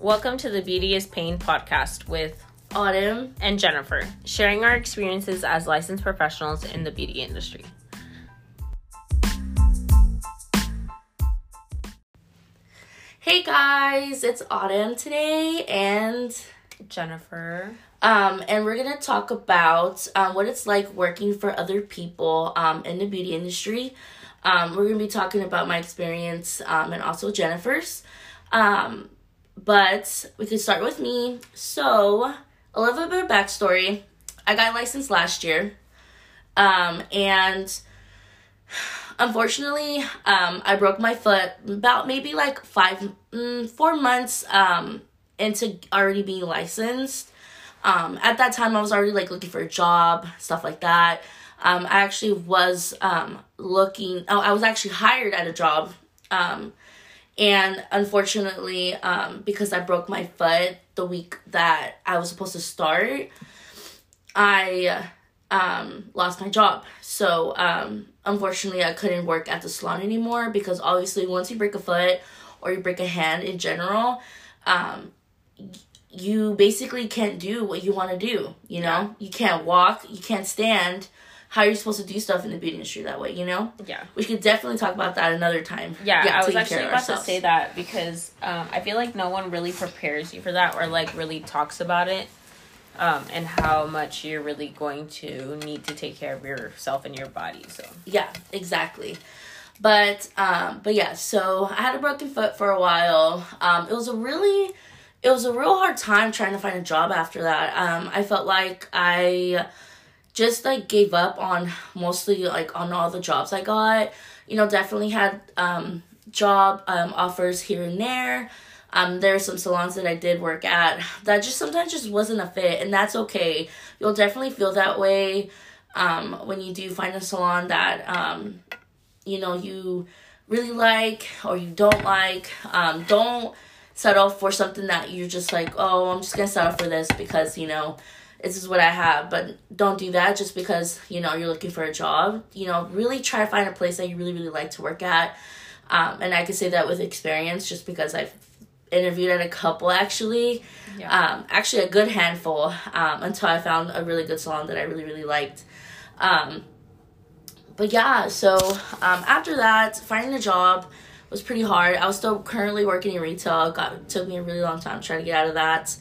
Welcome to the Beauty is Pain podcast with Autumn. and Jennifer, sharing our experiences as licensed professionals in the beauty industry. Hey guys, it's Autumn today, and Jennifer. um, and we're gonna talk about um, what it's like working for other people um, in the beauty industry. Um, we're gonna be talking about my experience um, and also Jennifer's. Um, but we could start with me. So, a little bit of backstory. I got licensed last year, um, and unfortunately, um, I broke my foot about maybe like five, mm, four months um, into already being licensed. Um, at that time, I was already like looking for a job, stuff like that. Um, I actually was um, looking. Oh, I was actually hired at a job. Um, and unfortunately, um, because I broke my foot the week that I was supposed to start, I um, lost my job. So um, unfortunately, I couldn't work at the salon anymore because obviously, once you break a foot or you break a hand in general, um, you basically can't do what you want to do. You know, you can't walk, you can't stand. How you're you supposed to do stuff in the beauty industry that way? You know, Yeah. we could definitely talk about that another time. Yeah, I was actually about to say that because um, I feel like no one really prepares you for that or like really talks about it um, and how much you're really going to need to take care of yourself and your body. So, Yeah, exactly. But um but yeah, so I had a broken foot for a while. Um it was a really it was a real hard time trying to find a job after that. Um I felt like I just like gave up on mostly like on all the jobs I got. You know, definitely had um job um offers here and there. Um there are some salons that I did work at that just sometimes just wasn't a fit and that's okay. You'll definitely feel that way um when you do find a salon that um you know you really like or you don't like um don't settle for something that you're just like oh i'm just gonna settle for this because you know this is what i have but don't do that just because you know you're looking for a job you know really try to find a place that you really really like to work at um, and i can say that with experience just because i've interviewed at a couple actually yeah. um, actually a good handful um, until I found a really good salon that I really really liked. Um, but yeah, so um, after that, finding a job was pretty hard. I was still currently working in retail. It got took me a really long time trying to get out of that.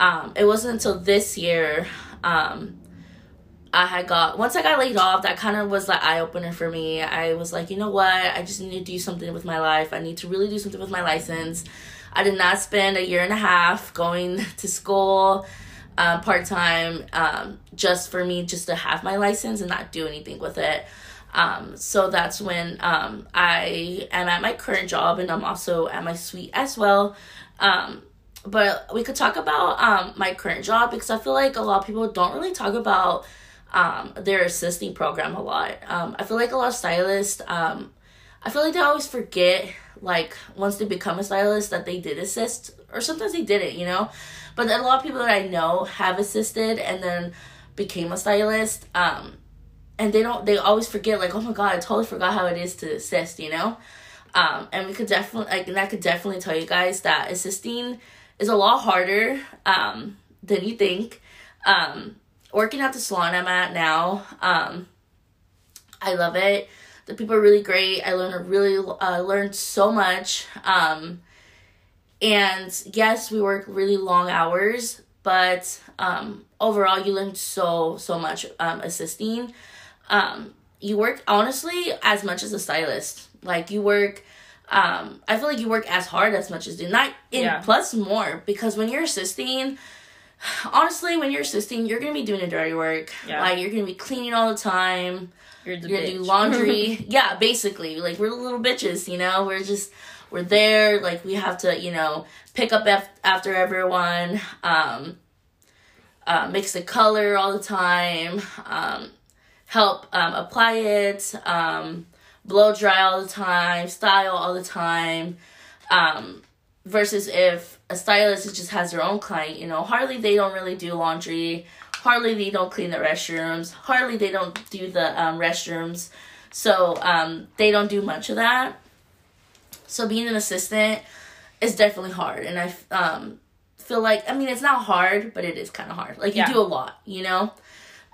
Um, it wasn't until this year um, I had got once I got laid off. That kind of was the eye opener for me. I was like, you know what? I just need to do something with my life. I need to really do something with my license. I did not spend a year and a half going to school um, part time um, just for me just to have my license and not do anything with it. Um, so that's when um, I am at my current job and I'm also at my suite as well. Um, but we could talk about um, my current job because I feel like a lot of people don't really talk about um, their assisting program a lot. Um, I feel like a lot of stylists, um, I feel like they always forget, like, once they become a stylist, that they did assist, or sometimes they didn't, you know? But a lot of people that I know have assisted and then became a stylist, um, and they don't, they always forget, like, oh my god, I totally forgot how it is to assist, you know? Um, and we could definitely, like, and I could definitely tell you guys that assisting is a lot harder um, than you think. Um, working at the salon I'm at now, um, I love it. The people are really great. I learned really uh, learned so much. Um, and yes, we work really long hours, but um, overall, you learn so so much um, assisting. Um, you work honestly as much as a stylist. Like you work. Um, I feel like you work as hard as much as do not in Yeah. plus more because when you're assisting, honestly, when you're assisting, you're gonna be doing the dirty work. Yeah. Like you're gonna be cleaning all the time. You're the You're gonna do laundry. yeah, basically, like we're little bitches. You know, we're just we're there. Like we have to, you know, pick up af- after everyone. Um, uh, mix the color all the time. Um, help um, apply it. Um, blow dry all the time. Style all the time. Um, versus if a stylist just has their own client, you know, hardly they don't really do laundry, hardly they don't clean the restrooms, hardly they don't do the um, restrooms, so um, they don't do much of that. So being an assistant, is definitely hard, and I um feel like I mean it's not hard, but it is kind of hard. Like you Yeah. do a lot, you know.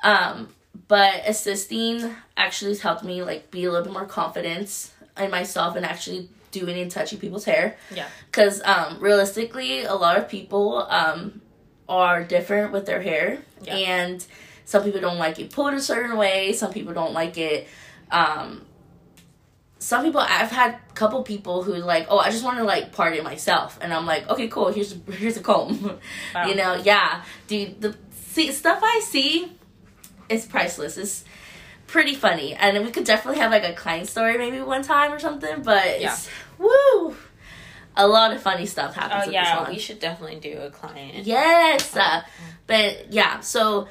Um, but assisting actually has helped me like be a little bit more confident in myself and actually doing and touching people's hair. Yeah. Because um, realistically, a lot of people um, are different with their hair, Yeah. and some people don't like it pulled a certain way. Some people don't like it. Um, some people I've had a couple people who like, oh, I just want to like part it myself, and I'm like, okay, cool. Here's here's a comb. Wow. you know, yeah, dude. The see stuff I see is priceless. It's pretty funny, and we could definitely have like a client story maybe one time or something. But it's woo, a lot of funny stuff happens. Oh yeah, salon. we should definitely do a client. Yes. Uh, but yeah, so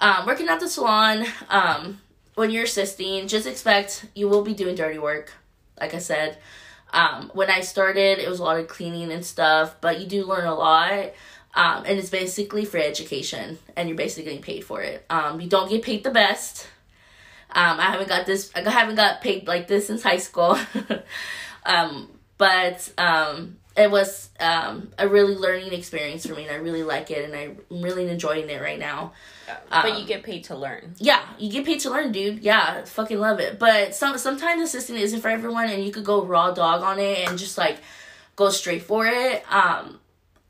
um, working at the salon, um, when you're assisting, just expect you will be doing dirty work. Like I said, um, when I started, it was a lot of cleaning and stuff, but you do learn a lot. Um, and it's basically for education, and you're basically getting paid for it. Um, you don't get paid the best. Um, I haven't got this. I haven't got paid like this since high school. um, but um, it was um, a really learning experience for me, and I really like it, and I'm really enjoying it right now. but Um, you get paid to learn. Yeah, you get paid to learn, dude. Yeah, fucking love it. But some sometimes assisting isn't for everyone, and you could go raw dog on it and just like go straight for it. Um,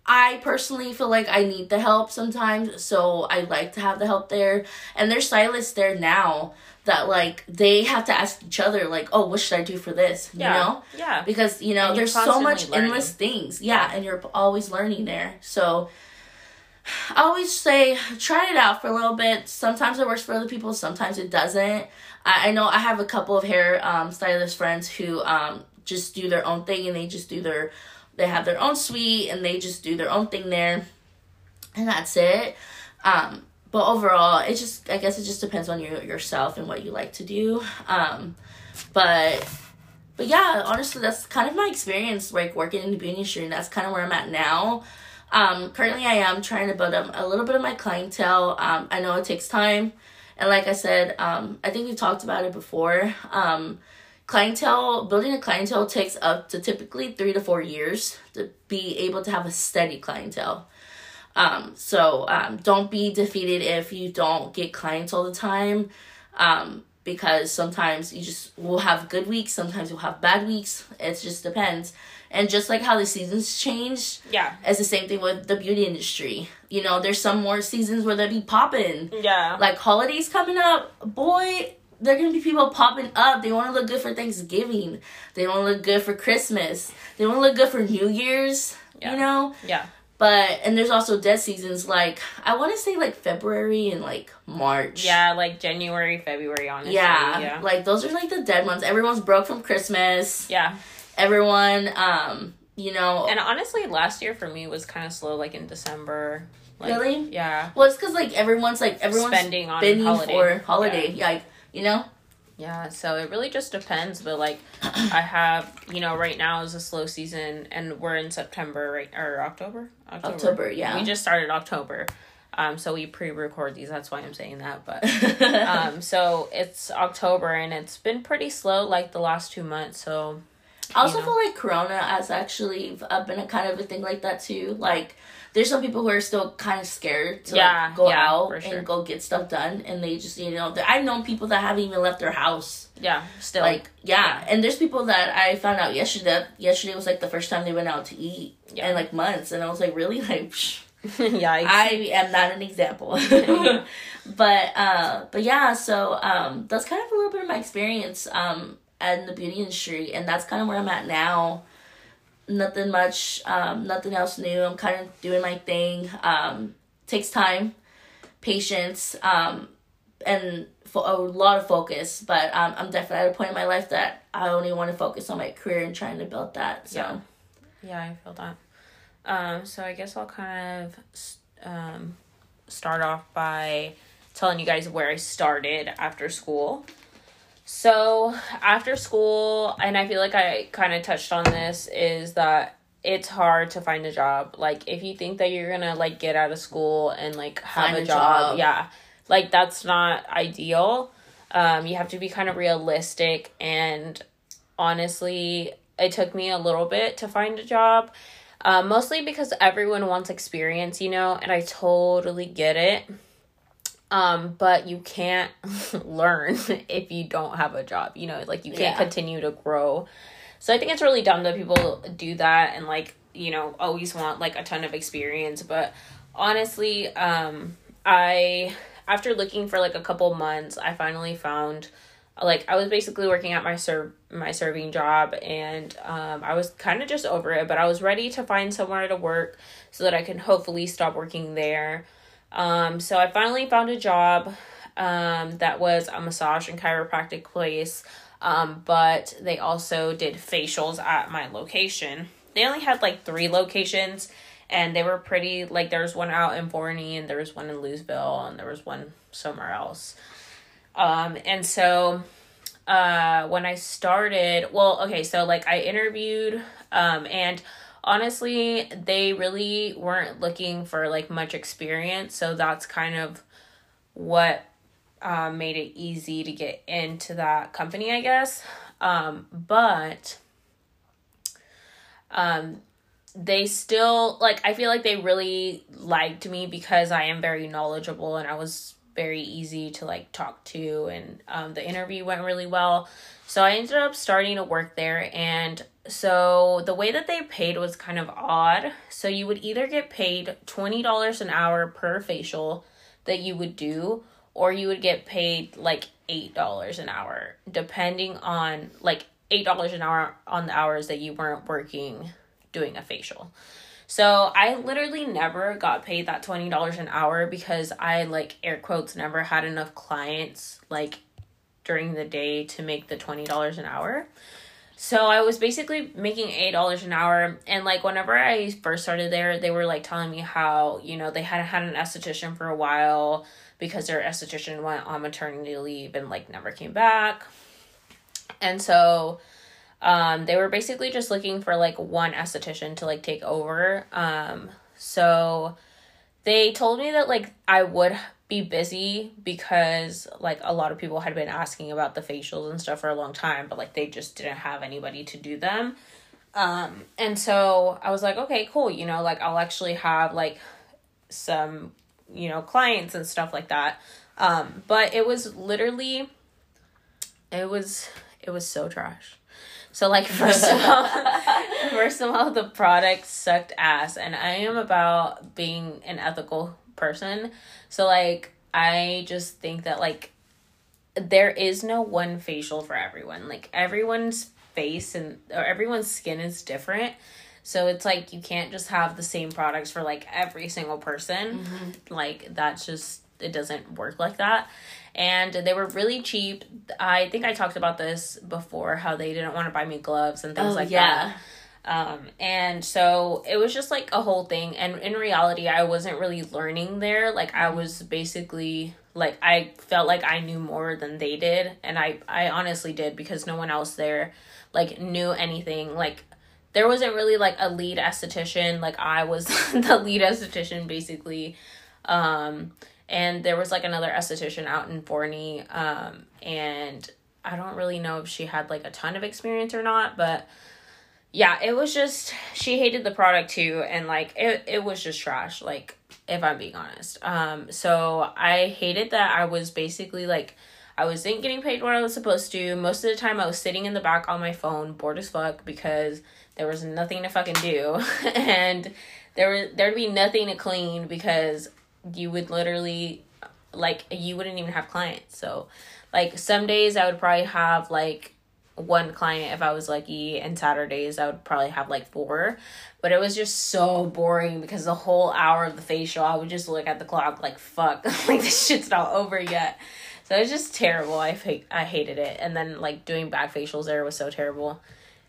I personally feel like I need the help sometimes, so I like to have the help there. And there's stylists there now that like they have to ask each other like, oh, what should I do for this? You Yeah. know Yeah. because you know there's so much learning. endless things yeah, and you're always learning there so i always say try it out for a little bit sometimes it works for other people sometimes it doesn't i, I know i have a couple of hair um, stylist friends who um, just do their own thing and they just do their they have their own suite and they just do their own thing there and that's it um, but overall it just i guess it just depends on you yourself and what you like to do um, but but yeah, honestly, that's kind of my experience, like working in the beauty industry, and that's kind of where I'm at now. Um, currently, I am trying to build up a little bit of my clientele. Um, I know it takes time, and like I said, um, I think we've talked about it before. Um, clientele building a clientele takes up to typically three to four years to be able to have a steady clientele. Um, so um, don't be defeated if you don't get clients all the time. Um, because sometimes you just will have good weeks, sometimes you'll have bad weeks. It just depends. And just like how the seasons change, Yeah. it's the same thing with the beauty industry. You know, there's some more seasons where they'll be popping. Yeah. Like holidays coming up, boy, there are gonna be people popping up. They want to look good for Thanksgiving. They want to look good for Christmas. They want to look good for New Year's. Yeah. You know, yeah. but and there's also dead seasons like I want to say like February and like March. Yeah, like January, February, honestly. Yeah, Yeah. like those are like the dead ones. Everyone's broke from Christmas. yeah. Everyone, um, you know, And honestly, last year for me was kind of slow, like in December. Like, Really? Yeah. well, it's because like everyone's like everyone's Spending on holiday. for holiday. Like you know, Yeah, so it really just depends. But like, I have, you know, right now is a slow season, and we're in September, right? Or October? October, yeah. We just started October. Um, so we pre-record these. That's why I'm saying that. But um, so it's October, and it's been pretty slow, like the last two months. So I also you know. feel like Corona has actually uh, been a kind of a thing like that too. Like, there's some people who are still kind of scared to Yeah, like, go yeah, out sure. and go get stuff done, and they just you know I've known people that haven't even left their house. yeah, still Like yeah. and there's people that I found out yesterday. That yesterday was like the first time they went out to eat Yeah. in like months, and I was like, really, like. Psh, yeah, I am not an example. but uh but yeah, so um that's kind of a little bit of my experience um in the beauty industry and that's kind of where I'm at now. Nothing much, um, nothing else new. I'm kind of doing my thing. Um takes time, patience, um and for a lot of focus, but um, I'm definitely at a point in my life that I only want to focus on my career and trying to build that. So Yeah. Yeah, I feel that. Um, so I guess I'll kind of um, start off by telling you guys where I started after school. So after school, and I feel like I kind of touched on this, is that it's hard to find a job. Like if you think that you're gonna like get out of school and like have Find a, job, job. yeah, like that's not ideal. Um, you have to be kind of realistic and honestly, it took me a little bit to find a job. Uh, mostly because everyone wants experience, you know, and I totally get it. Um, but you can't learn if you don't have a job, you know, like you can't Yeah. continue to grow. So I think it's really dumb that people do that and like, you know, always want like a ton of experience. But honestly, um, I after looking for like a couple months, I finally found like I was basically working at my serve my serving job and um I was kind of just over it, but I was ready to find somewhere to work so that I can hopefully stop working there. Um so I finally found a job um that was a massage and chiropractic place. Um but they also did facials at my location. They only had like 3 locations and they were pretty like there was one out in Forney and there was one in Lewisville and there was one somewhere else. Um, and so uh when I started, well, okay, so like I interviewed um and honestly, they really weren't looking for like much experience, so that's kind of what um made it easy to get into that company, I guess. Um but um they still like I feel like they really liked me because I am very knowledgeable and I was very easy to like talk to and um the interview went really well. So I ended up starting to work there and so the way that they paid was kind of odd. So you would either get paid $20 an hour per facial that you would do or you would get paid like $8 an hour depending on like $8 an hour on the hours that you weren't working doing a facial. So I literally never got paid that twenty dollars an hour because I like air quotes never had enough clients like during the day to make the twenty dollars an hour. So I was basically making eight dollars an hour and like whenever I first started there, they were like telling me how, you know, they hadn't had an esthetician for a while because their esthetician went on maternity leave and like never came back. And so um they were basically just looking for like one esthetician to like take over um so they told me that like i would be busy because like a lot of people had been asking about the facials and stuff for a long time but like they just didn't have anybody to do them. Um and so i was like okay cool you know like i'll actually have like some you know clients and stuff like that. Um but it was literally it was it was so trash. So like first of all, first of all, the product sucked ass, and I am about being an ethical person. So like I just think that like there is no one facial for everyone. Like everyone's face and or everyone's skin is different. So it's like you can't just have the same products for like every single person. Mm-hmm. Like that's just it doesn't work like that. And they were really cheap. I think I talked about this before how they didn't want to buy me gloves and things Oh, like yeah. that. Um, and so it was just like a whole thing. And in reality, I wasn't really learning there. Like I was basically like I felt like I knew more than they did, and I I honestly did because no one else there like knew anything. Like there wasn't really like a lead esthetician. Like I was the lead esthetician basically. Um, and there was like another esthetician out in Forney. Um, and I don't really know if she had like a ton of experience or not, but yeah, it was just she hated the product too, and like it it was just trash. Like if I'm being honest, um, so I hated that I was basically like. I wasn't getting paid what I was supposed to. Most of the time, I was sitting in the back on my phone, bored as fuck, because there was nothing to fucking do, and there was there'd be nothing to clean because you would literally like you wouldn't even have clients. So, like some days I would probably have like one client if I was lucky, and Saturdays I would probably have like four. But it was just so boring because the whole hour of the facial, I would just look at the clock like fuck, like this shit's not over yet. So it was just terrible. I I hated it. And then like doing back facials there was so terrible.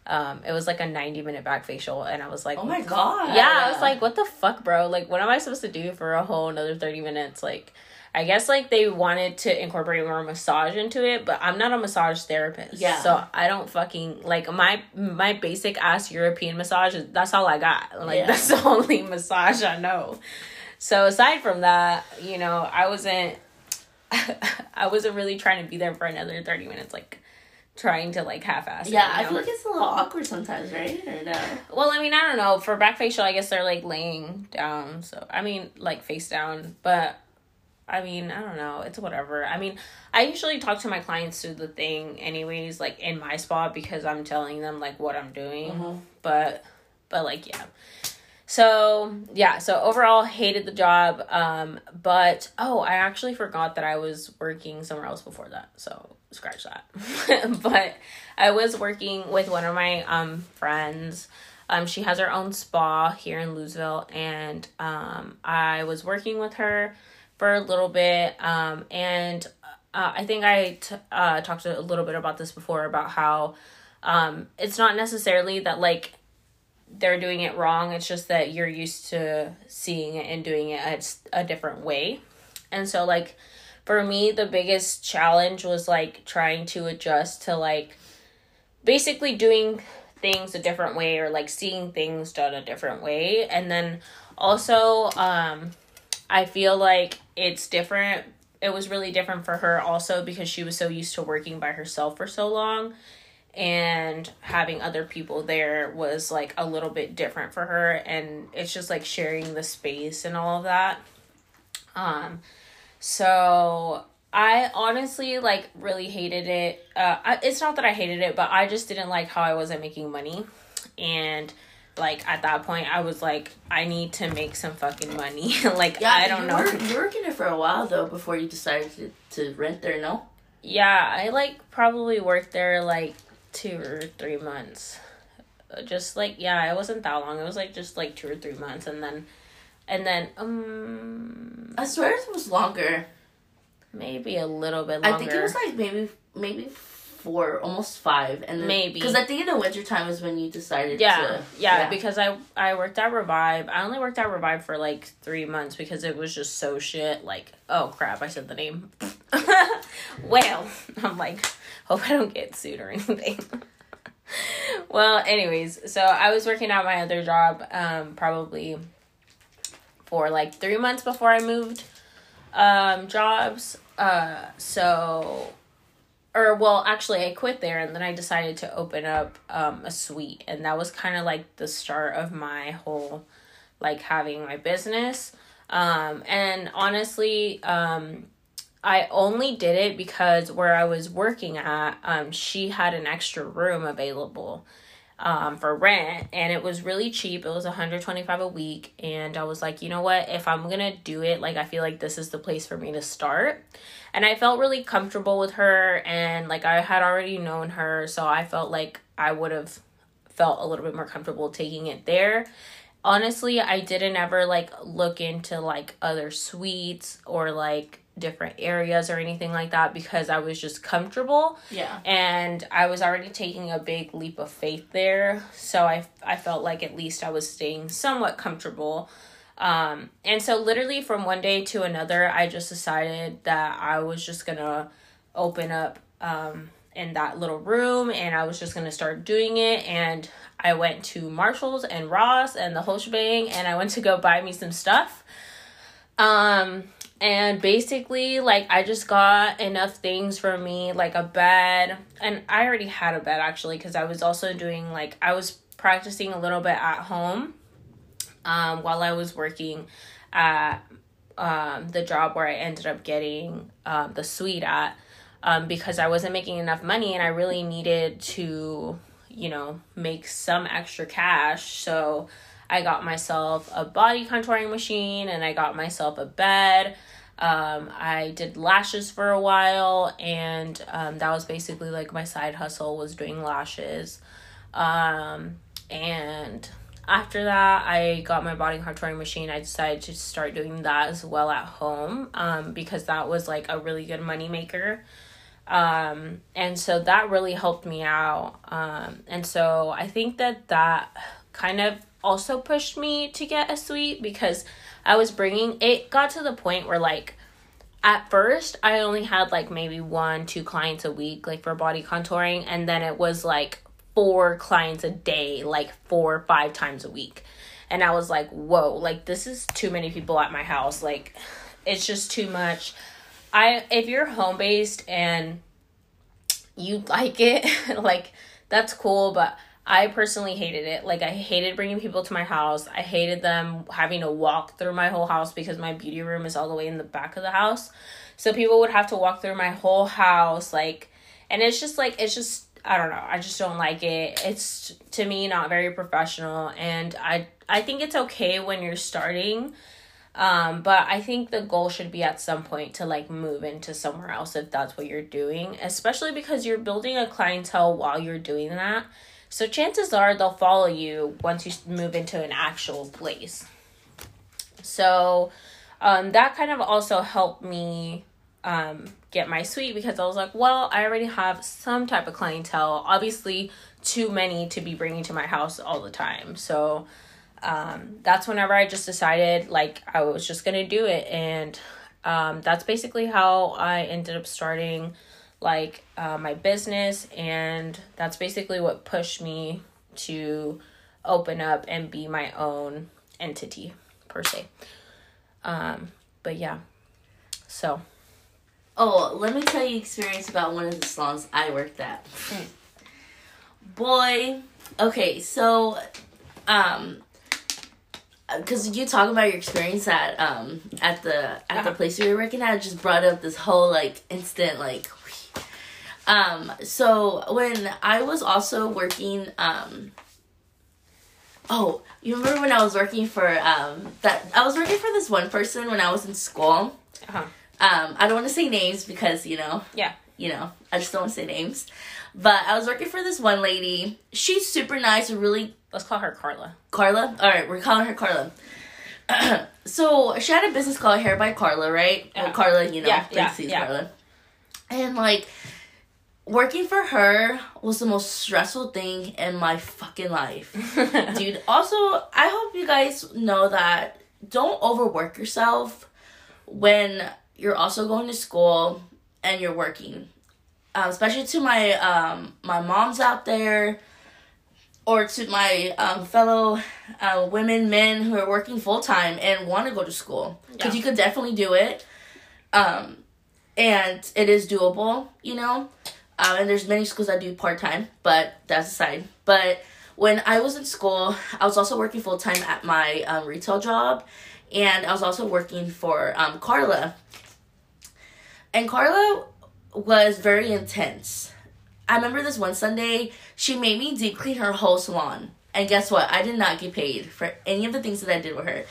Um, it was like a ninety minute back facial, and I was like, Oh my god. yeah, I was like, what the fuck, bro? Like, what am I supposed to do for a whole another 30 minutes? Like, I guess, like, they wanted to incorporate more massage into it, but I'm not a massage therapist. Yeah. So I don't fucking, like, my my basic ass European massage, that's all I got. Like, Yeah. that's the only massage I know. So aside from that, you know, I wasn't, I wasn't really trying to be there for another 30 minutes. Like, trying to like half-ass. Yeah, it, I know? feel like it's a little awkward sometimes, right? Or no? Well, I mean, I don't know. For back facial, I guess they're like laying down. So, I mean, like face down. But, I mean, I don't know. It's whatever. I mean, I usually talk to my clients through the thing, anyways, like in my spot because I'm telling them like what I'm doing. Mhm. But, but like, yeah. So, yeah. So, overall, hated the job. Um, but, oh, I actually forgot that I was working somewhere else before that. So, scratch that. but I was working with one of my um friends. Um, she has her own spa here in Lewisville, and um, I was working with her for a little bit. Um, and uh, I think I t- uh, talked a little bit about this before about how um, it's not necessarily that like they're doing it wrong. It's just that you're used to seeing it and doing it a, a different way. And so, like, for me, the biggest challenge was like trying to adjust to like basically doing things a different way or like seeing things done a different way. And then also, um, I feel like it's different. It was really different for her also because she was so used to working by herself for so long and having other people there was like a little bit different for her and it's just like sharing the space and all of that um so i honestly like really hated it uh I, it's not that i hated it but i just didn't like how i wasn't making money and like at that point i was like i need to make some fucking money like Yeah, i don't you know Were, you were working it for a while though before you decided to, to rent there. No. Yeah, I like probably worked there like two or three months. Uh, Just like yeah, it wasn't that long. It was like just like two or three months, and then, and then um I swear it was longer. maybe a little bit longer. I think it was like maybe maybe four, almost five, and then, Maybe. because I think in the winter time is when you decided. yeah, to, yeah, because I I worked at Revive. I only worked at Revive for like three months because it was just so shit. Like oh crap, I said the name. well, I'm like hope I don't get sued or anything. well, anyways, so I was working at my other job um probably for like 3 months before I moved um jobs. Uh so or well, actually I quit there and then I decided to open up um a suite and that was kind of like the start of my whole like having my business. Um and honestly, um I only did it because where I was working at, um, she had an extra room available um, for rent and it was really cheap. It was 125 a week. And I was like, you know what? If I'm going to do it, like, I feel like this is the place for me to start. And I felt really comfortable with her and like I had already known her. So I felt like I would have felt a little bit more comfortable taking it there honestly i didn't ever like look into like other suites or like different areas or anything like that because i was just comfortable. Yeah, and i was already taking a big leap of faith there. So i i felt like at least i was staying somewhat comfortable. Um and so literally from one day to another i just decided that i was just gonna open up um in that little room and i was just gonna start doing it. And i went to marshalls and ross and the whole shebang and i went to go buy me some stuff. Um and basically like i just got enough things for me like a bed. And i already had a bed actually because i was also doing like i was practicing a little bit at home um while i was working at um the job where i ended up getting um the suite at um because i wasn't making enough money and i really needed to you know make some extra cash. So I got myself a body contouring machine and I got myself a bed. Um, I did lashes for a while and um, that was basically like my side hustle was doing lashes. Um, and after that, I got my body contouring machine. I decided to start doing that as well at home um, because that was like a really good money maker um and so that really helped me out um and so i think that that kind of also pushed me to get a suite because i was bringing it got to the point where like at first i only had like maybe one two clients a week like for body contouring and then it was like four clients a day like four or five times a week. And i was like whoa like this is too many people at my house. Like it's just too much. I if you're home based and you like it, like that's cool, but I personally hated it. Like I hated bringing people to my house. I hated them having to walk through my whole house because my beauty room is all the way in the back of the house. So people would have to walk through my whole house like and it's just like it's just I don't know. I just don't like it. It's to me not very professional and I I think it's okay when you're starting. Um, but I think the goal should be at some point to like move into somewhere else if that's what you're doing, especially because you're building a clientele while you're doing that. So chances are they'll follow you once you move into an actual place. So um, that kind of also helped me um, get my suite because I was like, well, I already have some type of clientele. Obviously, too many to be bringing to my house all the time. So um, that's whenever I just decided like I was just gonna do it, and um, that's basically how I ended up starting like uh, my business, and that's basically what pushed me to open up and be my own entity per se. Um, but yeah, so. Oh, let me tell you experience about one of the salons I worked at. Mm. Boy, okay, so um because you talk about your experience at um at the at uh-huh. the place we were working at just brought up this whole like instant like um so when i was also working um oh you remember when i was working for um that i was working for this one person when i was in school. Uh-huh. um i don't want to say names because you know yeah. you know i just don't want to say names. But i was working for this one lady. She's super nice and really Let's call her Carla. Carla? All right, we're calling her Carla. so she had a business called Hair by Carla, right? Yeah. Well, Carla, you know, yeah, yeah, yeah. Carla. And like working for her was the most stressful thing in my fucking life. Dude, also, I hope you guys know that don't overwork yourself when you're also going to school and you're working. Uh, especially to my um my moms out there or to my um, fellow uh, women, men who are working full time and want to go to school, because yeah. you could definitely do it, um, and it is doable, you know. Um, and there's many schools that do part time, but that's aside. But when I was in school, I was also working full time at my um, retail job, and I was also working for um, Carla. And Carla was very intense I remember this one Sunday, she made me deep clean her whole salon. And guess what? I did not get paid for any of the things that I did with her.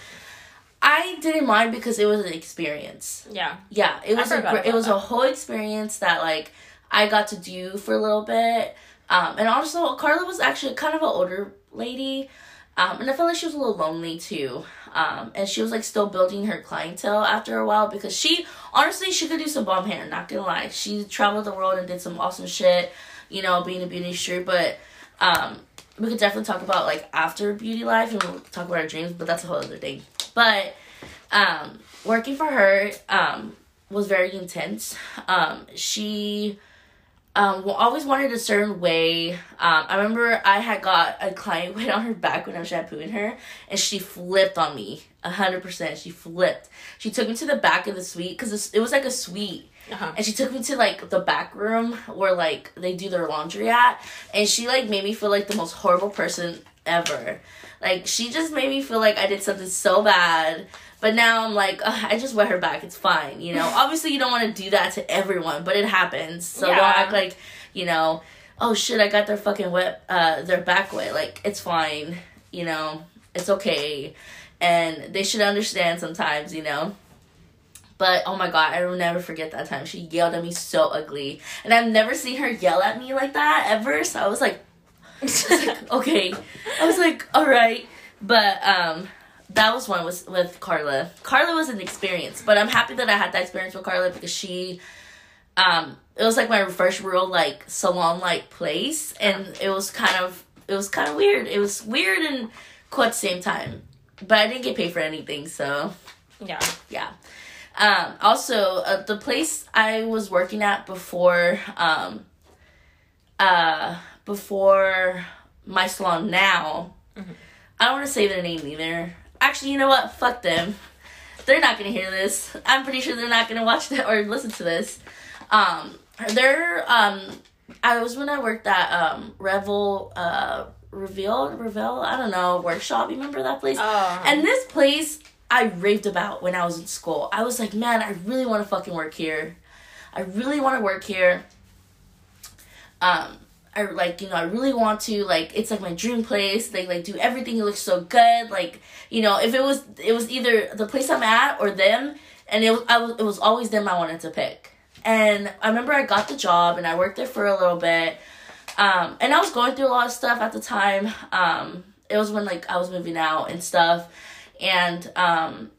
I didn't mind because it was an experience. Yeah. Yeah, it was a it was that. a whole experience that like I got to do for a little bit. Um, and also Carla was actually kind of an older lady. Um, and I felt like she was a little lonely too. Um, and she was like still building her clientele after a while because she honestly she could do some bomb hair. Not gonna lie, she traveled the world and did some awesome shit. You know, being a beauty industry, but um, we could definitely talk about like after beauty life and we'll talk about our dreams. But that's a whole other thing. But um, working for her um, was very intense. Um, she um, always wanted a certain way. Um, I remember I had got a client went on her back when I was shampooing her, and she flipped on me. A hundred percent, she flipped. She took me to the back of the suite because it was like a suite, uh-huh. and she took me to like the back room where like they do their laundry at, and she like made me feel like the most horrible person ever. Like she just made me feel like I did something so bad. But now I'm like, I just wet her back. It's fine, you know. Obviously, you don't want to do that to everyone, but it happens. So yeah. don't act like, you know, oh shit, I got their fucking wet, uh, their back wet. Like it's fine, you know. It's okay, and they should understand sometimes, you know. But oh my god, I will never forget that time. She yelled at me so ugly, and I've never seen her yell at me like that ever. So I was like, I was like okay. I was like, all right. But um, that was one was with Carla. Carla was an experience, but I'm happy that I had that experience with Carla because she um it was like my first real like salon like place and it was kind of it was kind of weird. It was weird and cool at the same time. But I didn't get paid for anything, so yeah. Yeah. Um also uh, the place I was working at before um uh before my salon now. Mm-hmm. I don't want to say their name either. Actually, you know what? Fuck them. They're not gonna hear this. I'm pretty sure they're not gonna watch that or listen to this. Um, they're um I was when I worked at um Revel uh Reveal Revel I don't know workshop. You remember that place? Oh. And this place I raved about when I was in school. I was like, man, I really want to fucking work here. I really want to work here. Um, I like you know I really want to like it's like my dream place. They like do everything. It looks so good. Like you know if it was it was either the place I'm at or them, and it was I was it was always them I wanted to pick. And I remember I got the job and I worked there for a little bit. Um, and I was going through a lot of stuff at the time. Um, it was when like I was moving out and stuff, and um,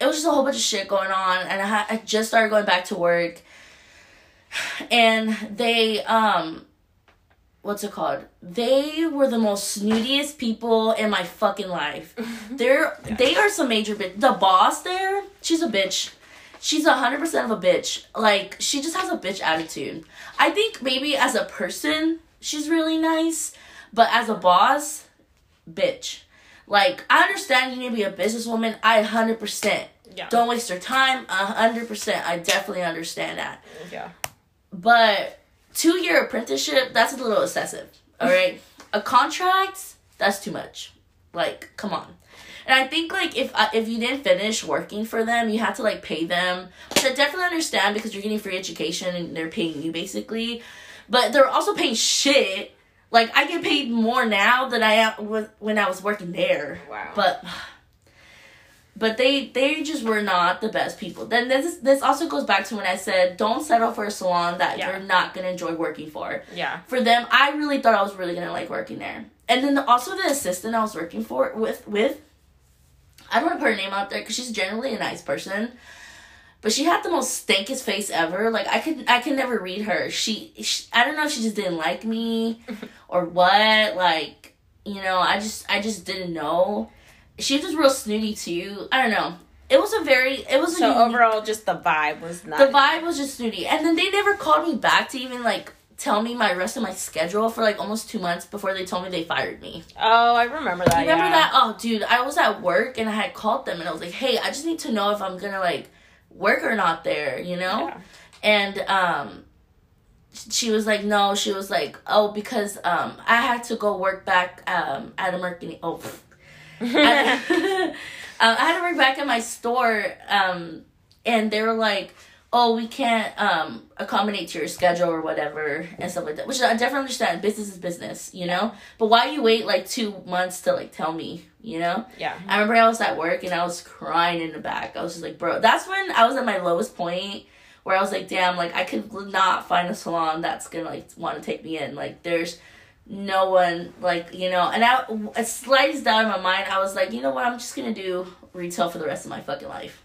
it was just a whole bunch of shit going on. And I, had, I just started going back to work, and they um, what's it called? They were the most snootiest people in my fucking life. They're they are some major bitch. The boss there, she's a bitch. She's a hundred percent of a bitch. Like she just has a bitch attitude. I think maybe as a person she's really nice, but as a boss, bitch. Like I understand you need to be a businesswoman. I hundred percent. Yeah. Don't waste your time. A hundred percent. I definitely understand that. Yeah. But two year apprenticeship, that's a little excessive. All right, a contract, that's too much. Like, come on. And I think like if uh, if you didn't finish working for them, you had to like pay them, which I definitely understand because you're getting free education and they're paying you basically. But they're also paying shit. Like I get paid more now than I am when I was working there. Wow. But but they they just were not the best people. Then this this also goes back to when I said don't settle for a salon that Yeah. you're not gonna enjoy working for. Yeah. For them, I really thought I was really gonna like working there. And then the, also the assistant I was working for with with, I don't want to put her name out there because she's generally a nice person, but she had the most stankest face ever. Like I could I could never read her. She, she I don't know if she just didn't like me or what. Like you know I just I just didn't know. She was just real snooty too. I don't know. It was a very it was a So unique- overall, just the vibe was not. the vibe was just snooty. And then they never called me back to even like tell me my rest of my schedule for like almost two months before they told me they fired me. Oh, I remember that. You remember yeah. that? Oh, dude, I was at work and I had called them and I was like, hey, I just need to know if I'm gonna like work or not there, you know? Yeah. And um she was like, no, she was like, oh, because um I had to go work back um at a Mercury. Oh, pfft. I, um, I had to work back at my store, um, and they were like, "Oh, we can't um, accommodate to your schedule or whatever and stuff like that." Which I definitely understand. Business is business, you know. But why you wait like two months to like tell me, you know? Yeah. I remember I was at work and I was crying in the back. I was just like, "Bro," that's when I was at my lowest point. Where I was like, damn, like I could not find a salon that's gonna like want to take me in. Like, there's no one like you know and i a slightest doubt in my mind i was like you know what i'm just gonna do retail for the rest of my fucking life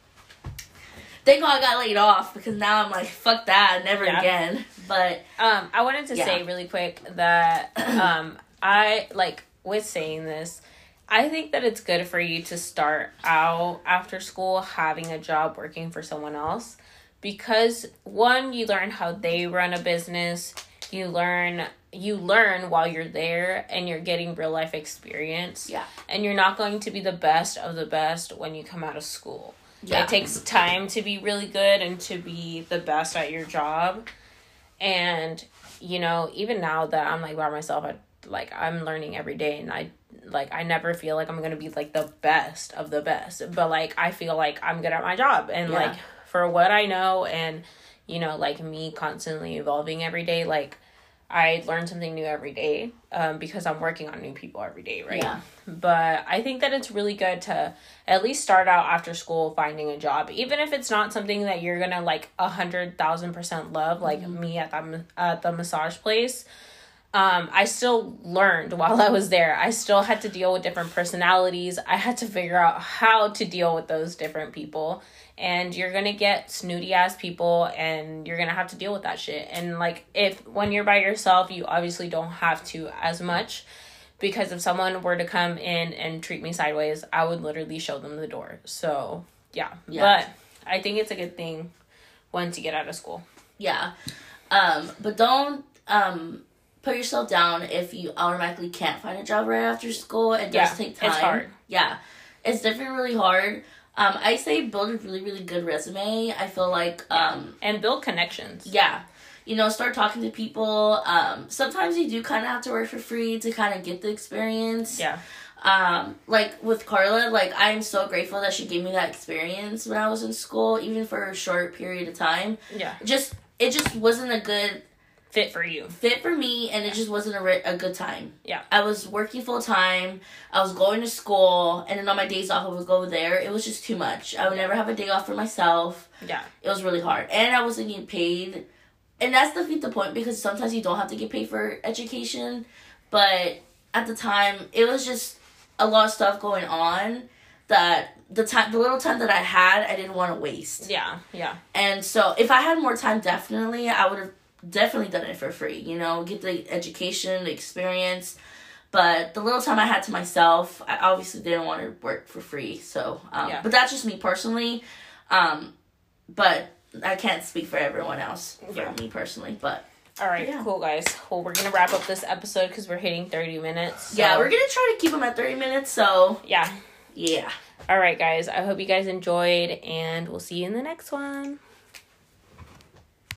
thank god i got laid off because now i'm like fuck that never Yeah. again but Um, I wanted to Yeah. say really quick that um, I like with saying this. I think that it's good for you to start out after school having a job working for someone else because one, you learn how they run a business. You learn you learn while you're there and you're getting real life experience. Yeah. And you're not going to be the best of the best when you come out of school. Yeah. It takes time to be really good and to be the best at your job. And you know, even now that I'm like by myself, I like I'm learning every day and I like I never feel like I'm going to be like the best of the best, but like I feel like I'm good at my job and Yeah. like for what I know and you know, like me constantly evolving every day, like I learn something new every day um, because I'm working on new people every day, right? Yeah. But I think that it's really good to at least start out after school finding a job, even if it's not something that you're gonna like a hundred thousand percent love, like me at ma- at the massage place. Um, I still learned while I was there. I still had to deal with different personalities. I had to figure out how to deal with those different people. And you're gonna get snooty ass people, and you're gonna have to deal with that shit. And like, if when you're by yourself, you obviously don't have to as much because if someone were to come in and treat me sideways, I would literally show them the door. So yeah, Yeah. but I think it's a good thing once you get out of school. yeah um but don't um put yourself down if you automatically can't find a job right after school it does Yeah, take time it's hard. yeah it's definitely really hard um i say build a really really good resume i feel like um and build connections. Yeah. you know, start talking to people. Um, sometimes you do kind of have to work for free to kind of get the experience. Yeah. Um, like with Carla, like I'm so grateful that she gave me that experience when I was in school, even for a short period of time. Yeah. Just it just wasn't a good Fit for you. fit for me, and it just wasn't a, re- a good time. Yeah. I was working full time. I was going to school, and then on my days off, I would go there. It was just too much. I would never have a day off for myself. Yeah. It was really hard, and I wasn't getting paid. And that's defeat the point because sometimes you don't have to get paid for education, but at the time, it was just a lot of stuff going on that the time, the little time that I had, I didn't want to waste. Yeah. Yeah. And so, if I had more time, definitely, I would have definitely done it for free. You know, get the education, the experience. But the little time I had to myself, I obviously didn't want to work for free. So, um, Yeah. but that's just me personally. Um, but I can't speak for everyone else. For Yeah. me personally, but All right. Yeah. Cool, guys. Well, we're gonna wrap up this episode because we're hitting thirty minutes. yeah, we're gonna try to keep them at thirty minutes. So Yeah. yeah. All right, guys. I hope you guys enjoyed, and we'll see you in the next one.